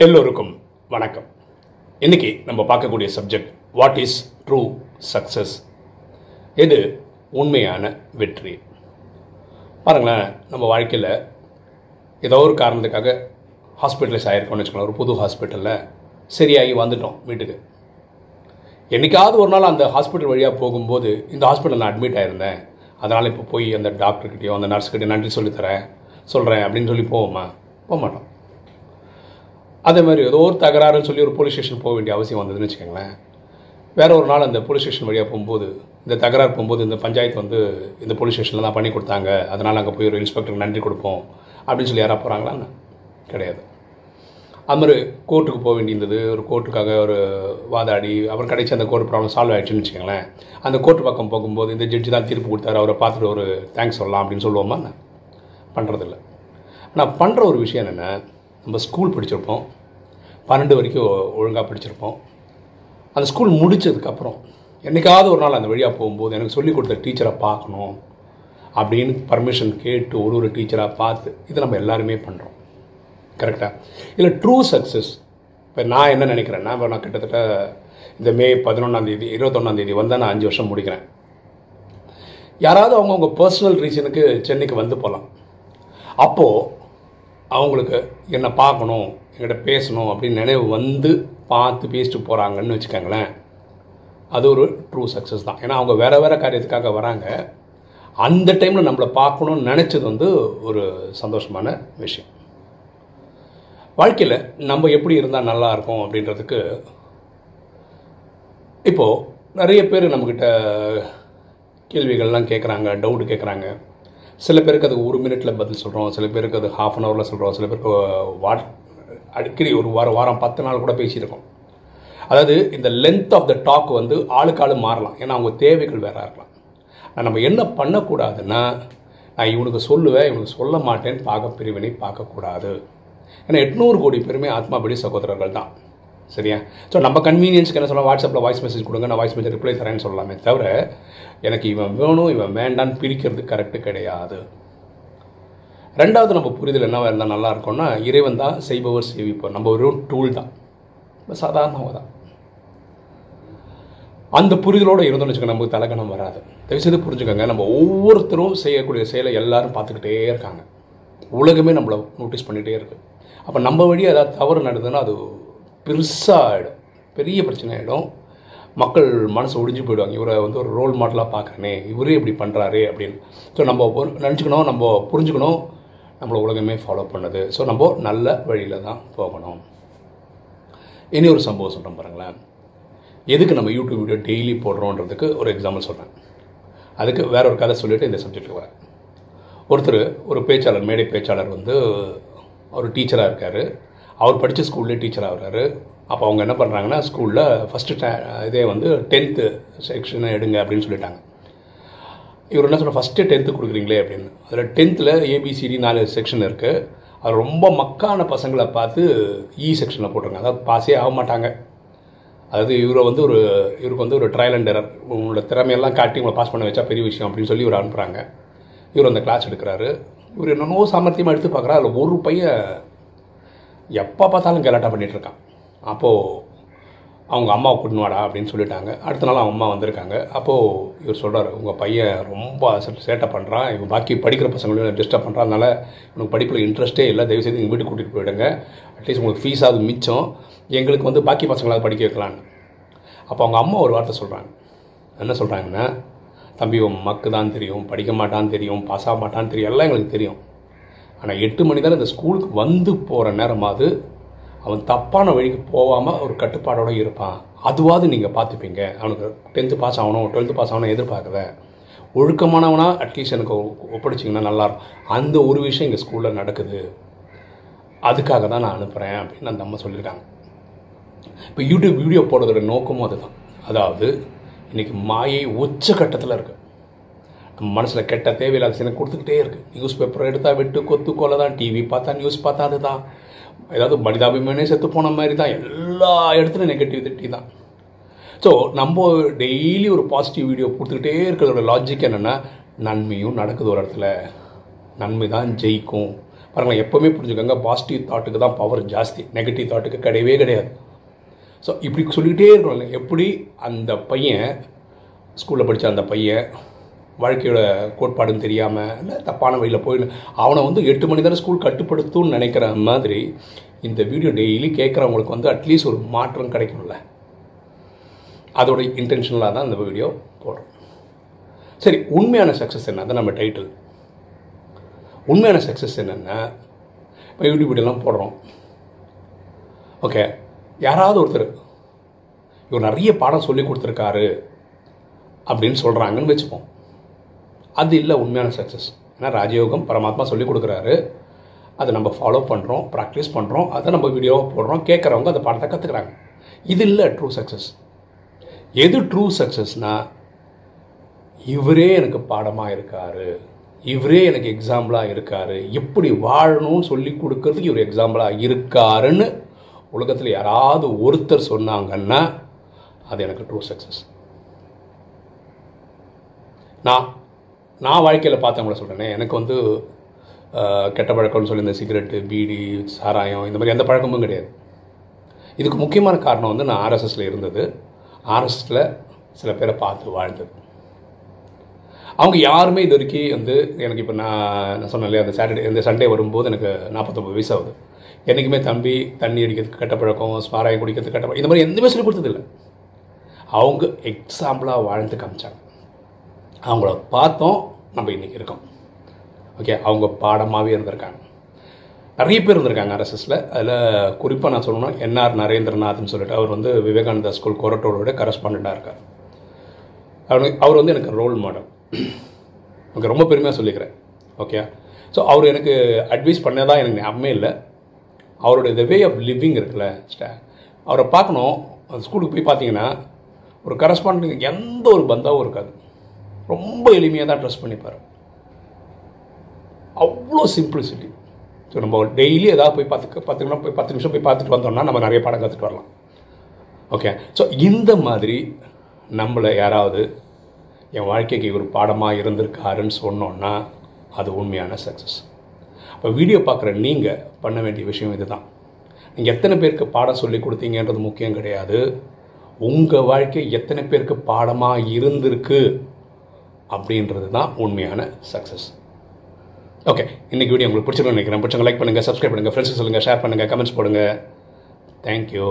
எல்லோருக்கும் வணக்கம். இன்னைக்கு நம்ம பார்க்கக்கூடிய subject what is true success எது உண்மையான வெற்றி? பாருங்களேன் நம்ம வாழ்க்கையில் ஏதோ ஒரு காரணத்துக்காக ஹாஸ்பிட்டலைஸ் ஆகிருக்கோம்னு வச்சுக்கலாம் ஒரு புது ஹாஸ்பிட்டலில் சரியாகி வந்துட்டோம் வீட்டுக்கு. என்றைக்காவது ஒரு நாள் அந்த ஹாஸ்பிட்டல் வழியாக போகும்போது இந்த ஹாஸ்பிட்டல் நான் அட்மிட் ஆகிருந்தேன் அதனால் இப்போ போய் அந்த டாக்டர்கிட்டையோ அந்த நர்ஸ்கிட்டையோ நன்றி சொல்லித்தரேன் சொல்கிறேன் அப்படின்னு சொல்லி போவோமா? போக மாட்டோம் அதே மாதிரி ஏதோ ஒரு தகராறுன்னு சொல்லி ஒரு போலீஸ் ஸ்டேஷன் போக வேண்டிய அவசியம் வந்ததுன்னு வச்சுக்கோங்களேன். வேற ஒரு நாள் அந்த போலீஸ் ஸ்டேஷன் வழியாக போகும்போது இந்த தகராறு போகும்போது இந்த பஞ்சாயத்து வந்து இந்த போலீஸ் ஸ்டேஷனில் தான் பண்ணி கொடுத்தாங்க. அதனால் அங்கே போய் ஒரு இன்ஸ்பெக்டருக்கு நன்றி கொடுப்போம் அப்படின்னு சொல்லி யாராக போகிறாங்களான்னு கிடையாது. அது மாதிரி கோர்ட்டுக்கு போக வேண்டியிருந்தது. ஒரு கோர்ட்டுக்காக ஒரு வாதாடி அவர் கிடைச்சி அந்த கோர்ட் ப்ராப்ளம் சால்வ் ஆகிடுச்சுன்னு வச்சுக்கோங்களேன். அந்த கோர்ட் பக்கம் போகும்போது இந்த ஜட்ஜி தான் தீர்ப்பு கொடுத்தாரு. அவரை பார்த்துட்டு ஒரு தேங்க்ஸ் சொல்லலாம் அப்படின்னு சொல்லுவோமா? என்ன? பண்ணுறதில்ல ஆனால் பண்ணுற ஒரு விஷயம் என்னென்ன நம்ம ஸ்கூல் படிச்சிருப்போம். பன்னெண்டு வரைக்கும் ஒழுங்காக படிச்சிருப்போம். அந்த ஸ்கூல் முடித்ததுக்கப்புறம் என்னைக்காவது ஒரு நாள் அந்த வழியாக போகும்போது எனக்கு சொல்லிக் கொடுத்த டீச்சரை பார்க்கணும் அப்படின்னு பர்மிஷன் கேட்டு ஒரு ஒரு டீச்சராக பார்த்து இதை நம்ம எல்லாருமே பண்ணுறோம் கரெக்டாக இதில் ட்ரூ சக்ஸஸ் இப்போ நான் என்ன நினைக்கிறேன்னா இப்போ நான் கிட்டத்தட்ட இந்த மே பதினொன்றாந்தேதி இருபத்தொன்னாந்தேதி வந்தால் நான் அஞ்சு வருஷம் முடிக்கிறேன். யாராவது அவங்கவுங்க பர்சனல் ரீசனுக்கு சென்னைக்கு வந்து போகலாம் அப்போது அவங்களுக்கு என்னை பார்க்கணும் என்கிட்ட பேசணும் அப்படின்னு நினைவு வந்து பார்த்து பேசிட்டு போகிறாங்கன்னு வச்சுக்கோங்களேன். அது ஒரு ட்ரூ சக்ஸஸ் தான். ஏன்னா அவங்க வேறு வேறு காரியத்துக்காக வராங்க. அந்த டைமில் நம்மளை பார்க்கணும்னு நினச்சது வந்து ஒரு சந்தோஷமான விஷயம். வாழ்க்கையில் நம்ம எப்படி இருந்தால் நல்லா இருக்கும் அப்படின்றதுக்கு இப்போது நிறைய பேர் நம்மக்கிட்ட கேள்விகள்லாம் கேட்குறாங்க டவுட் கேட்குறாங்க சில பேருக்கு அது ஒரு மினிட்டில் பதில் சொல்கிறோம் சில பேருக்கு அது ஹாஃப் அன் ஹவரில் சொல்கிறோம் சில பேருக்கு வாட் அடிக்கடி ஒரு வாரம் வாரம் பத்து நாள் கூட பேசியிருக்கோம். அதாவது இந்த லென்த் ஆஃப் த டாக் வந்து ஆளுக்கு ஆள் மாறலாம். ஏன்னா அவங்க தேவைகள் வேற இருக்கலாம். நம்ம என்ன பண்ணக்கூடாதுன்னா நான் இவனுக்கு சொல்லுவேன் இவனுக்கு சொல்ல மாட்டேன்னு பார்க்க பிரிவினை பார்க்கக்கூடாது. ஏன்னா எட்நூறு கோடி பேருமே ஆத்மாபடி சகோதரர்கள் தான் சரியா? ஸோ நம்ம கன்வீனியன்ஸ்க்கு என்ன சொல்லலாம்? வாட்ஸ்அப்பில் வாய்ஸ் மெசேஜ் கொடுங்க. நான் வாய்ஸ் மெசேஜ் ரிப்ளை தரேன்னு சொல்லலாமே தவிர எனக்கு இவன் வேணும் இவன் வேண்டான்னு பிரிக்கிறது கரெக்டு கிடையாது. ரெண்டாவது நம்ம புரிதல் என்னவாக இருந்தால் நல்லா இருக்கும்னா இறைவன் தான் செய்பவர் சேவிப்பவர். நம்ம ஒரு டூல் தான். சாதாரணமாக தான். அந்த புரிதலோடு இருந்தோம்னு வச்சுக்கோங்க நமக்கு தலகணம் வராது. தயவுசெய்து புரிஞ்சுக்கோங்க நம்ம ஒவ்வொருத்தரும் செய்யக்கூடிய செயலை எல்லாரும் பார்த்துக்கிட்டே இருக்காங்க. உலகமே நம்மளை நோட்டீஸ் பண்ணிகிட்டே இருக்குது அப்போ நம்ம வழியாக ஏதாவது தவறு நடந்ததுன்னா அது பெருசாக ஆகிடும் பெரிய பிரச்சனை ஆகிடும் மக்கள் மனசு ஒடிஞ்சு போயிடுவாங்க. இவரை வந்து ஒரு ரோல் மாடலாக பார்க்குறேனே இவரே இப்படி பண்ணுறாரு அப்படின்னு. ஸோ நம்ம நினச்சிக்கணும் நம்ம புரிஞ்சுக்கணும். நம்மளை உலகமே ஃபாலோ பண்ணுது. ஸோ நம்ம நல்ல வழியில் தான் போகணும். இனி ஒரு சம்பவம் சொல்கிறேன் பாருங்களேன். எதுக்கு நம்ம யூடியூப் வீடியோ டெய்லி போடுறோன்றதுக்கு ஒரு எக்ஸாம்பிள் சொல்கிறேன் அதுக்கு வேற ஒரு கதை சொல்லிவிட்டு இந்த சப்ஜெக்ட்டுக்கு வரேன். ஒருத்தர் ஒரு பேச்சாளர் மேடை பேச்சாளர் வந்து ஒரு டீச்சராக இருக்கார். அவர் படித்த ஸ்கூல்லே டீச்சர் ஆகுறாரு. அப்போ அவங்க என்ன பண்ணுறாங்கன்னா ஸ்கூலில் ஃபஸ்ட்டு இதே வந்து டென்த்து செக்ஷனை எடுங்க அப்படின்னு சொல்லிட்டாங்க. இவர் என்ன சொல்ற ஃபஸ்ட்டு டென்த்து கொடுக்குறீங்களே அப்படின்னு. அதில் டென்த்தில் ஏபிசிடி நாலு செக்ஷன் இருக்குது அது ரொம்ப மக்கான பசங்களை பார்த்து e இ செக்ஷனில் போட்டிருங்க அதாவது பாஸே ஆக மாட்டாங்க. அதாவது இவரை வந்து ஒரு இவருக்கு வந்து ஒரு ட்ரையல் அண்ட் எரர் உங்களோட திறமையெல்லாம் காட்டி உங்களை பாஸ் பண்ண வச்சா பெரிய விஷயம் அப்படின்னு சொல்லி இவர் அனுப்புகிறாங்க இவர் அந்த கிளாஸ் எடுக்கிறாரு. இவர் என்னென்னோ சாமர்த்தியமாக எடுத்து பார்க்குறா அதில் ஒரு பையன் எப்போ பார்த்தாலும் கலாட்டா பண்ணிகிட்ருக்கான் இருக்கான் அப்போது அவங்க அம்மாவை கூட்டின்னு வாடா அப்படின்னு சொல்லிட்டாங்க. அடுத்த நாள் அவங்க அம்மா வந்திருக்காங்க. அப்போது இவர் சொல்கிறார் உங்கள் பையன் ரொம்ப சேட்டை பண்ணுறான் இவன் பாக்கி படிக்கிற பசங்களையும் டிஸ்டர்ப் பண்ணுறான் அதனால் உனக்கு படிப்பில் இன்ட்ரெஸ்ட்டே இல்லை. தயவுசெய்து எங்கள் வீட்டுக்கு கூட்டிகிட்டு போயிடுங்க. அட்லீஸ்ட் உங்களுக்கு ஃபீஸ் ஆகுது மிச்சம். எங்களுக்கு வந்து பாக்கி பசங்களாவது படிக்க வைக்கலான்னு அப்போ அவங்க அம்மா ஒரு வார்த்தை சொல்கிறாங்க என்ன சொல்கிறாங்கன்னா தம்பி உன் மக்கு தான் தெரியும். படிக்க மாட்டான்னு தெரியும். பாஸ் ஆக மாட்டான்னு தெரியும். எல்லாம் எங்களுக்கு தெரியும். ஆனால் எட்டு மணி நேரம் இந்த ஸ்கூலுக்கு வந்து போகிற நேரமாவது அவன் தப்பான வழிக்கு போகாமல் ஒரு கட்டுப்பாடோடு இருப்பான். அதுவாவது நீங்கள் பார்த்துப்பீங்க. அவனுக்கு டென்த்து பாஸ் ஆகணும் டுவெல்த்து பாஸ் ஆகணும் எதிர்பார்க்குற ஒழுக்கமானவனாக அட்லீஸ்ட் எனக்கு ஒ- ஒப்படைச்சிங்கன்னா நல்லாயிருக்கும். அந்த ஒரு விஷயம் எங்கள் ஸ்கூலில் நடக்குது. அதுக்காக தான் நான் அனுப்புகிறேன் அப்படின்னு அந்த அம்மா சொல்லியிருக்காங்க. இப்போ யூடியூப் வீடியோ போடுறதோட நோக்கமும் அதுதான். அதாவது இன்னைக்கு மாயை உச்ச கட்டத்தில் இருக்குது நம்ம மனசில் கெட்ட தேவையில்லாத சின்ன கொடுத்துக்கிட்டே இருக்குது நியூஸ் பேப்பர் எடுத்தால் வெட்டு கொத்து கொலை தான். டிவி பார்த்தா நியூஸ் பார்த்தா அதுதான். ஏதாவது மனிதாபிமானே செத்து போன மாதிரி தான் எல்லா இடத்துலையும் நெகட்டிவிட்டி தான். ஸோ நம்ம டெய்லி ஒரு பாசிட்டிவ் வீடியோ கொடுத்துக்கிட்டே இருக்கிறதோட லாஜிக் என்னென்னா நன்மையும் நடக்குது ஒரு இடத்துல. நன்மை தான் ஜெயிக்கும். பாருங்களேன் எப்போவுமே புரிஞ்சுக்கோங்க பாசிட்டிவ் தாட்டுக்கு தான் பவர் ஜாஸ்தி. நெகட்டிவ் தாட்டுக்கு கிடையவே கிடையாது. ஸோ இப்படி சொல்லிக்கிட்டே இருக்கணும் எப்படி அந்த பையன் ஸ்கூலில் படித்த அந்த பையன் வாழ்க்கையோட கோட்பாடுன்னு தெரியாமல் இல்லை தப்பான வழியில் போய் அவனை வந்து எட்டு மணி தானே ஸ்கூல் கட்டுப்படுத்தும்னு நினைக்கிற மாதிரி இந்த வீடியோ டெய்லி கேட்குறவங்களுக்கு வந்து அட்லீஸ்ட் ஒரு மாற்றம் கிடைக்கும்ல. அதோட இன்டென்ஷனலாக தான் இந்த வீடியோ போடுறோம். சரி உண்மையான சக்ஸஸ் என்ன? தான் நம்ம டைட்டில் உண்மையான சக்ஸஸ் என்னென்னா இப்போ யூடியூப் வீடியோலாம் போடுறோம். ஓகே யாராவது ஒருத்தர் இவர் நிறைய பாடம் சொல்லி கொடுத்துருக்காரு அப்படின்னு சொல்கிறாங்கன்னு வச்சுப்போம். அது இல்லை உண்மையான சக்ஸஸ் ஏன்னா ராஜயோகம் பரமாத்மா சொல்லிக் கொடுக்குறாரு. அதை நம்ம ஃபாலோ பண்ணுறோம் ப்ராக்டிஸ் பண்ணுறோம் அதை நம்ம வீடியோவாக போடுறோம் கேட்குறவங்க அந்த பாடத்தை கற்றுக்குறாங்க இது இல்லை ட்ரூ சக்ஸஸ் எது ட்ரூ சக்ஸஸ்னால் இவரே எனக்கு பாடமாக இருக்கார். இவரே எனக்கு எக்ஸாம்பிளாக இருக்கார். எப்படி வாழணும்னு சொல்லி கொடுக்கறதுக்கு இவர் எக்ஸாம்பிளாக இருக்காருன்னு உலகத்தில் யாராவது ஒருத்தர் சொன்னாங்கன்னா அது எனக்கு ட்ரூ சக்ஸஸ் நான் நான் வாழ்க்கையில் பார்த்தவங்கள சொல்கிறேனே எனக்கு வந்து கெட்ட பழக்கம்னு சொல்லி இந்த சிகரெட்டு பீடி சாராயம் இந்த மாதிரி எந்த பழக்கமும் கிடையாது. இதுக்கு முக்கியமான காரணம் வந்து நான் ஆர்எஸ்எஸில் இருந்தது. ஆர்எஸ்எஸில் சில பேரை பார்த்து வாழ்ந்தது. அவங்க யாருமே இது வரைக்கும் வந்து எனக்கு இப்போ நான் நான் சொன்னேன் இல்லையா அந்த சாட்டர்டே இந்த சண்டே வரும்போது எனக்கு நாற்பத்தொம்பது வயசு ஆகுது. என்றைக்குமே தம்பி தண்ணி அடிக்கிறதுக்கு கெட்ட பழக்கம் சாராயம் குடிக்கிறதுக்கு கெட்ட பழக்கம் இந்த மாதிரி எதுவுமே சொல்லி கொடுத்ததில்லை. அவங்க எக்ஸாம்பிளாக வாழ்ந்து காமிச்சாங்க. அவங்கள பார்த்தோம் நம்ம இன்றைக்கி இருக்கோம். ஓகே அவங்க பாடமாகவே இருந்திருக்காங்க. நிறைய பேர் இருந்திருக்காங்க ஆர்எஸ்எஸில் அதில் குறிப்பாக நான் சொல்லணும்னா என்ஆர் நரேந்திரநாத்னு சொல்லிட்டு அவர் வந்து விவேகானந்தா ஸ்கூல் கொரட்டோட கரஸ்பாண்டாக இருக்கார். அவர் அவர் வந்து எனக்கு ரோல் மாடல் எனக்கு ரொம்ப பெருமையாக சொல்லிக்கிறேன். ஓகே ஸோ அவர் எனக்கு அட்வைஸ் பண்ணதான் எனக்கு ஞாபகமே இல்லை. அவருடைய த வே ஆஃப் லிவிங் இருக்குல்ல ஸ்டா அவரை பார்க்கணும். அந்த ஸ்கூலுக்கு போய் பார்த்தீங்கன்னா ஒரு கரஸ்பாண்ட் எந்த ஒரு பந்தாவும் இருக்காது. ரொம்ப எளிமையாக தான் ட்ரெஸ் பண்ணிப்பார். அவ்வளோ சிம்பிளிசிட்டி ஸோ நம்ம டெய்லி ஏதாவது போய் பார்த்து பத்து நிமிஷம் போய் பத்து நிமிஷம் போய் பார்த்துட்டு வந்தோம்னா நம்ம நிறைய பாடம் கற்றுட்டு வரலாம். ஓகே ஸோ இந்த மாதிரி நம்மளை யாராவது என் வாழ்க்கைக்கு ஒரு பாடமாக இருந்திருக்காருன்னு சொன்னோன்னா அது உண்மையான சக்ஸஸ் இப்போ வீடியோ பார்க்குற நீங்கள் பண்ண வேண்டிய விஷயம் இதுதான். நீங்கள் எத்தனை பேருக்கு பாடம் சொல்லி கொடுத்தீங்கன்றது முக்கியம் கிடையாது. உங்கள் வாழ்க்கை எத்தனை பேருக்கு பாடமாக இருந்திருக்கு? அப்படின்றது தான் உண்மையான சக்ஸஸ் ஓகே இன்னைக்கு வீடியோ உங்களுக்கு பிடிச்சிருக்கும்னு நினைக்கிறேன். பிடிச்சவங்க லைக் பண்ணுங்கள் சப்ஸ்கிரைப் பண்ணுங்கள் ஃப்ரெண்ட்ஸ் சொல்லுங்கள் ஷேர் பண்ணுங்கள் கமெண்ட்ஸ் போடுங்க. தேங்க்யூ